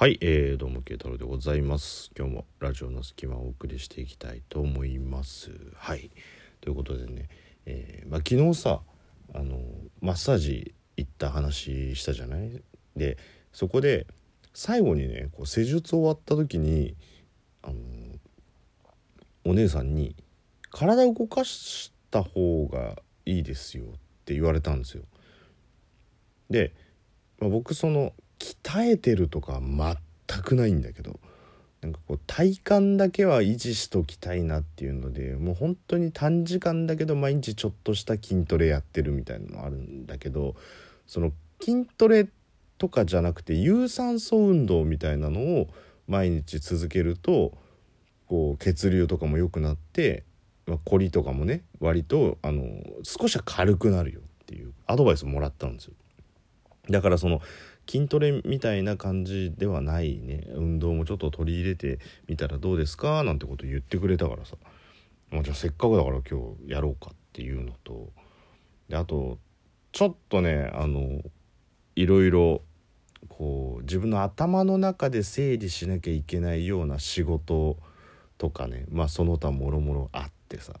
はい、えー、どうも慶太郎でございます。今日もラジオの隙間をお送りしていきたいと思います。はい。ということでね、えーまあ、昨日さあのマッサージ行った話したじゃない？でそこで最後にねこう施術終わった時にあのお姉さんに「体を動かした方がいいですよ」って言われたんですよ。で、まあ、僕その鍛えてるとか全くないんだけどなんかこう体幹だけは維持しときたいなっていうのでもう本当に短時間だけど毎日ちょっとした筋トレやってるみたいなのあるんだけどその筋トレとかじゃなくて有酸素運動みたいなのを毎日続けるとこう血流とかも良くなって、まあ、凝りとかもね割とあの少しは軽くなるよっていうアドバイスもらったんですよ。だからその筋トレみたいな感じではないね。運動もちょっと取り入れてみたらどうですか？なんてこと言ってくれたからさ、まあ、じゃあせっかくだから今日やろうかっていうのと。であとちょっとねあのいろいろこう自分の頭の中で整理しなきゃいけないような仕事とかね。まあその他もろもろあってさ。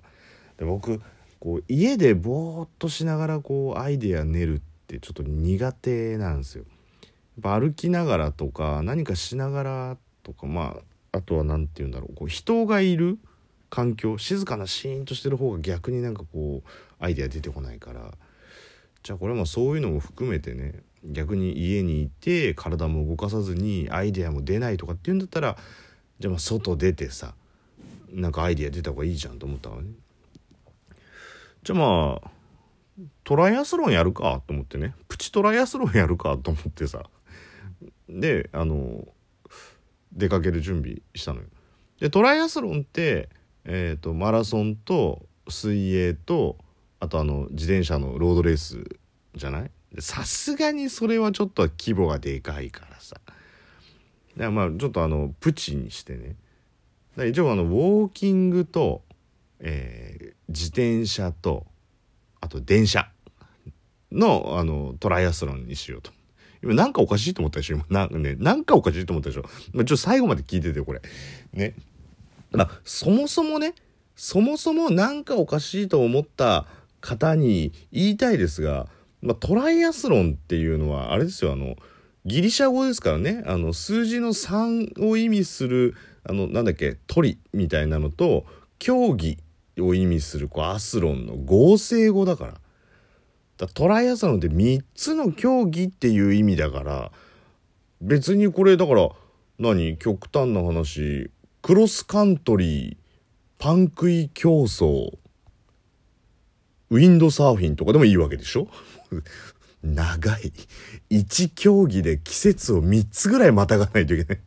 で僕こう家でぼーっとしながらこうアイデア練るってちょっと苦手なんですよ。歩きながらとか何かしながらとかまああとは何て言うんだろう。こう人がいる環境静かなシーンとしてる方が逆になんかこうアイデア出てこないから。じゃあこれもそういうのも含めてね逆に家にいて体も動かさずにアイデアも出ないとかっていうんだったらじゃあまあ外出てさなんかアイデア出た方がいいじゃんと思ったからね。じゃあまあトライアスロンやるかと思ってね。プチトライアスロンやるかと思ってさ。であの出かける準備したのよ。でトライアスロンって、えーと、マラソンと水泳とあとあの自転車のロードレースじゃない？さすがにそれはちょっと規模がでかいからさだからまあちょっとあのプチにしてね一応あのウォーキングと、えー、自転車とあと電車のあのトライアスロンにしようと。今なんかおかしいと思ったでしょ今なんかね、なんかおかしいと思ったでしょまあ、ちょっと最後まで聞いててよ、これ。ね。まあ、そもそもね、そもそもなんかおかしいと思った方に言いたいですが、まあ、トライアスロンっていうのは、あれですよ、あの、ギリシャ語ですからね、あの、数字の3を意味する、あの、なんだっけ、鳥みたいなのと、競技を意味する、こう、アスロンの合成語だから。だトライアスロンって3つの競技っていう意味だから別にこれだから何？極端な話クロスカントリーパン食い競争ウィンドサーフィンとかでもいいわけでしょ？長い。1競技で季節を3つぐらいまたがないといけない。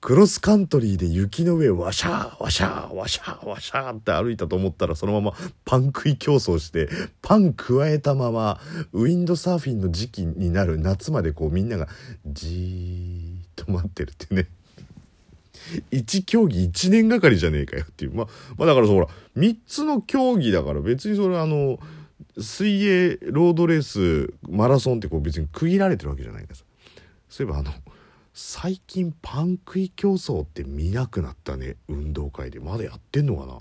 クロスカントリーで雪の上ワシャーワシャーワシャーワシャーって歩いたと思ったらそのままパン食い競争してパン加えたままウィンドサーフィンの時期になる夏までこうみんながじーっと待ってるってね。1競技1年がかりじゃねえかよっていう。まあ、まあだからほら3つの競技だから別にそれあの水泳ロードレースマラソンってこう別に区切られてるわけじゃないからさそういえばあの最近パン食い競争って見なくなったね。運動会でまだやってんのかな。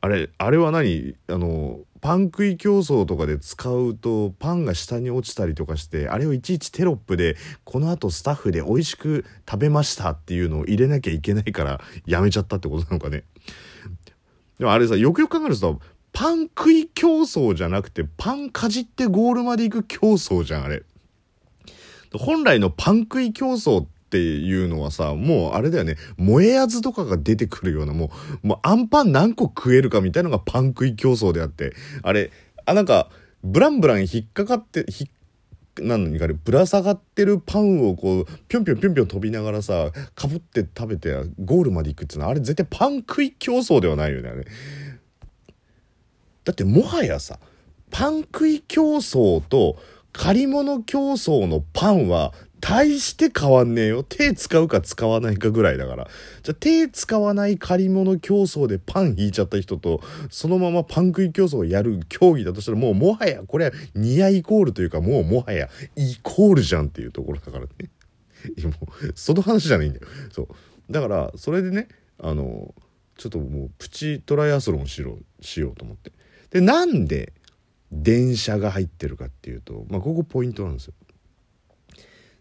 あれあれは何？あのパン食い競争とかで使うとパンが下に落ちたりとかしてあれをいちいちテロップでこのあとスタッフで美味しく食べましたっていうのを入れなきゃいけないからやめちゃったってことなのかね。でもあれさよくよく考えるとパン食い競争じゃなくてパンかじってゴールまで行く競争じゃんあれ。本来のパン食い競争っていうのはさ、もうあれだよね、燃えやずとかが出てくるような、もう、もうアンパン何個食えるかみたいなのがパン食い競争であって、あれ、あ、なんか、ブランブラン引っかかって、ひ何かね、ぶら下がってるパンをこう、ぴょんぴょんぴょんぴょん飛びながらさ、かぶって食べてゴールまで行くっていうの。は、あれ絶対パン食い競争ではないよね、あれ。だってもはやさ、パン食い競争と、借り物競争のパンは大して変わんねえよ。手使うか使わないかぐらいだから。じゃ手使わない借り物競争でパン引いちゃった人と、そのままパン食い競争をやる競技だとしたらもうもはや、これはニアイコールというかもうもはやイコールじゃんっていうところだからね。いやもうその話じゃないんだよそうだからそれでねあのちょっともうプチトライアスロンしろしようと思ってでなんで電車が入ってるかっていうと、まあ、ここポイントなんですよ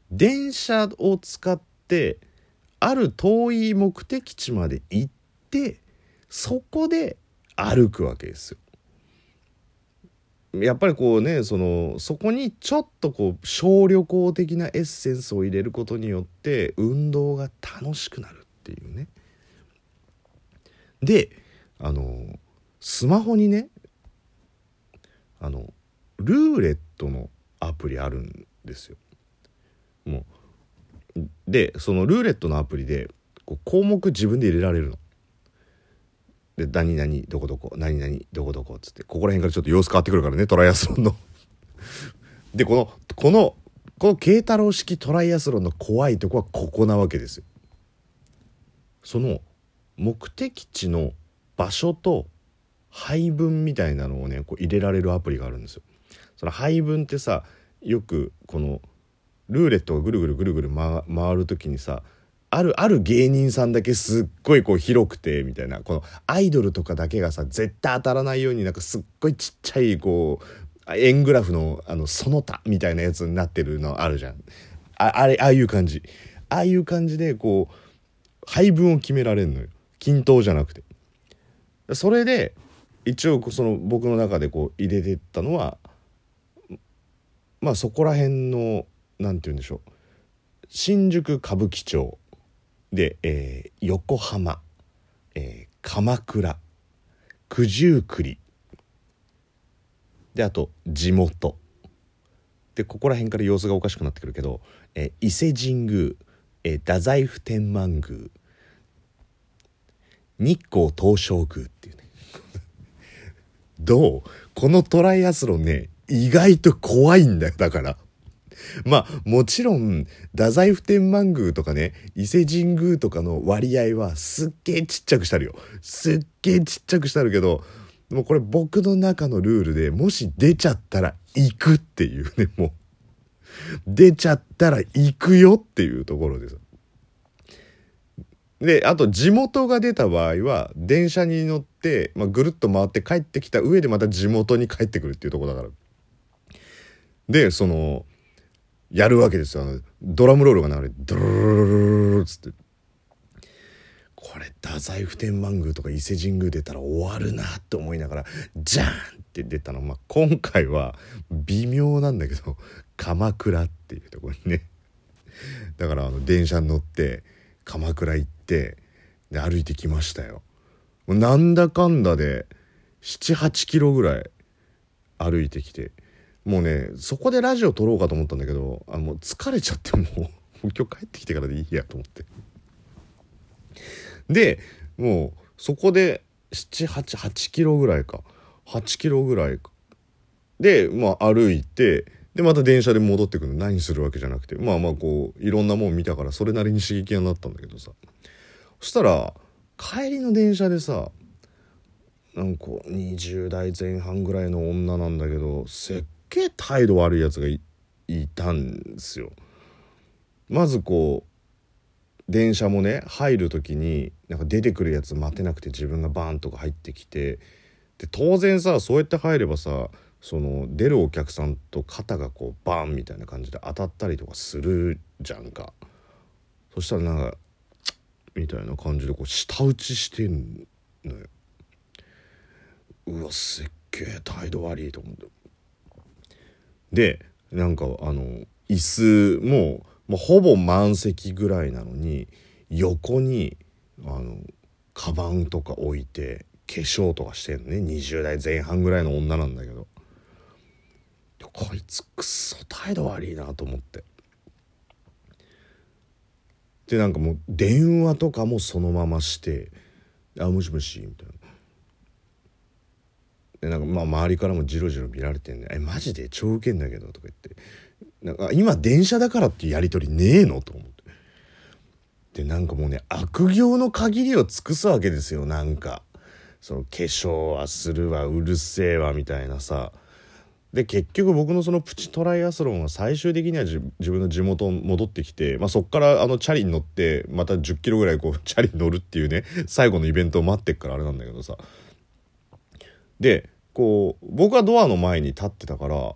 電車を使ってある遠い目的地まで行ってそこで歩くわけですよ。やっぱりこうねそのそこにちょっとこう小旅行的なエッセンスを入れることによって運動が楽しくなるっていうね。であのスマホにねルーレットのアプリあるんですよ。もうでそのルーレットのアプリでこう項目自分で入れられるの。で何々どこどこ何々どこどこっつってここら辺からちょっと様子変わってくるからねトライアスロンの でこのこのこの慶太郎式トライアスロンの怖いとこはここなわけですよ。その目的地の場所と配分みたいなのをねこう入れられるアプリがあるんですよ。その配分ってさよくこのルーレットがぐるぐるぐるぐる回る時にさあるある芸人さんだけすっごいこう広くてみたいなこのアイドルとかだけがさ絶対当たらないようになんかすっごいちっちゃいこう円グラフのあのその他みたいなやつになってるのあるじゃん。ああれああいう感じ。ああいう感じでこう配分を決められるのよ。均等じゃなくて。それで一応その僕の中でこう入れてったのはまあそこら辺の何て言うんでしょう。新宿歌舞伎町で、えー、横浜、えー、鎌倉九十九里。であと地元。でここら辺から様子がおかしくなってくるけど、えー、伊勢神宮、えー、太宰府天満宮日光東照宮っていうね。どう？このトライアスロンね意外と怖いんだよだから。まあもちろん太宰府天満宮とかね伊勢神宮とかの割合はすっげえちっちゃくしてあるよ。すっげえちっちゃくしてあるけどもうこれ僕の中のルールでもし出ちゃったら行くっていうねもう。出ちゃったら行くよっていうところです。であと地元が出た場合は電車に乗って、まあ、ぐるっと回って帰ってきた上でまた地元に帰ってくるっていうとこだから。でそのやるわけですよ。ドラムロールが流れてドロロロロロっつってこれ太宰府天満宮とか伊勢神宮出たら終わるなって思いながらジャーンって出たの、まあ、今回は微妙なんだけど鎌倉っていうところにねだからあの電車に乗って鎌倉行ってで歩いてきましたよなんだかんだで78キロぐらい歩いてきてもうねそこでラジオ撮ろうかと思ったんだけどあもう疲れちゃってもう今日帰ってきてからでいいやと思って。でもうそこで788キロぐらいか。8キロぐらいか。でまあ歩いてでまた電車で戻ってくるの。何するわけじゃなくて。まあまあこういろんなもん見たからそれなりに刺激になったんだけどさ。そしたら帰りの電車でさなんか20代前半ぐらいの女なんだけどせっげえ態度悪いやつがいたんですよ。まずこう電車もね入る時になんか出てくるやつ待てなくて自分がバーンとか入ってきてで当然さそうやって入ればさその出るお客さんと肩がこうバーンみたいな感じで当たったりとかするじゃんか。そしたらなんかみたいな感じでこう舌打ちしてんのよ。うわすっげえ態度悪いと思って。でなんかあの椅子ももうほぼ満席ぐらいなのに横にあのカバンとか置いて化粧とかしてんのね。20代前半ぐらいの女なんだけど。こいつくっそ態度悪いなと思って。でなんかもう電話とかもそのままして「あもしもし」みたいな。でなんかまあ周りからもジロジロ見られてんね「えマジで？超ウケんだけど」とか言って。なんか今電車だからっていうやり取りねえのと思って。でなんかもうね悪行の限りを尽くすわけですよなんか。その化粧はするわうるせえわみたいなさ。で結局僕のそのプチトライアスロンは最終的には自分の地元に戻ってきて、まあ、そっからあのチャリに乗ってまた1 0キロぐらいこう チャリに乗るっていうね最後のイベントを待ってっからあれなんだけどさ。でこう僕はドアの前に立ってたから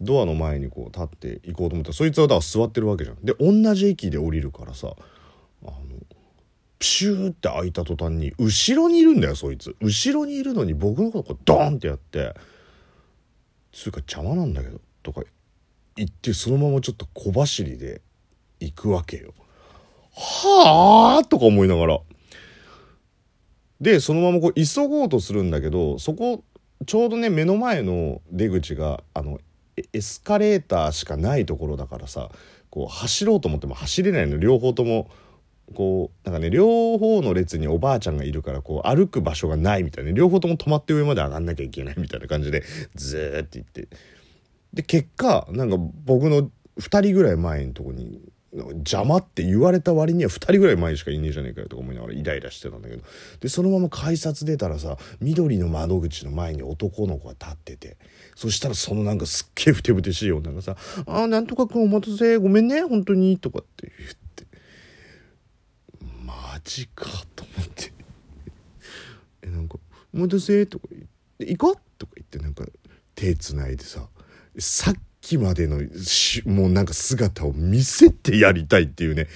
ドアの前にこう立って行こうと思ったらそいつはだから座ってるわけじゃん。で同じ駅で降りるからさあのプシューって開いた途端に後ろにいるんだよそいつ後ろにいるのに僕のことこうドーンってやって「つうか邪魔なんだけど」とか言ってそのままちょっと小走りで行くわけよ。はあとか思いながら。でそのままこう急ごうとするんだけどそこちょうどね目の前の出口があのエスカレーターしかないところだからさこう走ろうと思っても走れないの両方ともこうなんかね両方の列におばあちゃんがいるからこう歩く場所がないみたいな両方とも止まって上まで上がんなきゃいけないみたいな感じでずーって行って。で結果なんか僕の2人ぐらい前のとこに邪魔って言われた割には2人ぐらい前しかいねえじゃねえかよとか思いながらイライラしてたんだけど。でそのまま改札出たらさ緑の窓口の前に男の子が立ってて。そしたらそのなんかすっげえふてぶてしい女がさ「ああなんとかくんお待たせごめんね本当に」とかって言ってマジかと思って。えなんか「お待たせ」とか言って「行こう」とか言ってなんか手つないでささっきまでのもうなんか姿を見せてやりたいっていうね。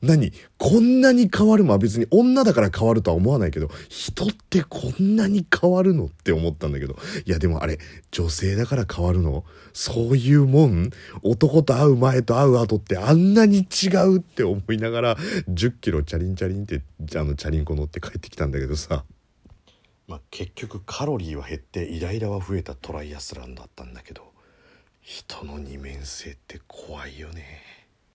何こんなに変わるまあ別に女だから変わるとは思わないけど人ってこんなに変わるのって思ったんだけど。いやでもあれ女性だから変わるの？そういうもん？男と会う前と会う後ってあんなに違うって思いながら10キロチャリンチャリンってあのチャリンコ乗って帰ってきたんだけどさ。まあ結局カロリーは減ってイライラは増えたトライアスランだったんだけど。人の二面性って怖いよね。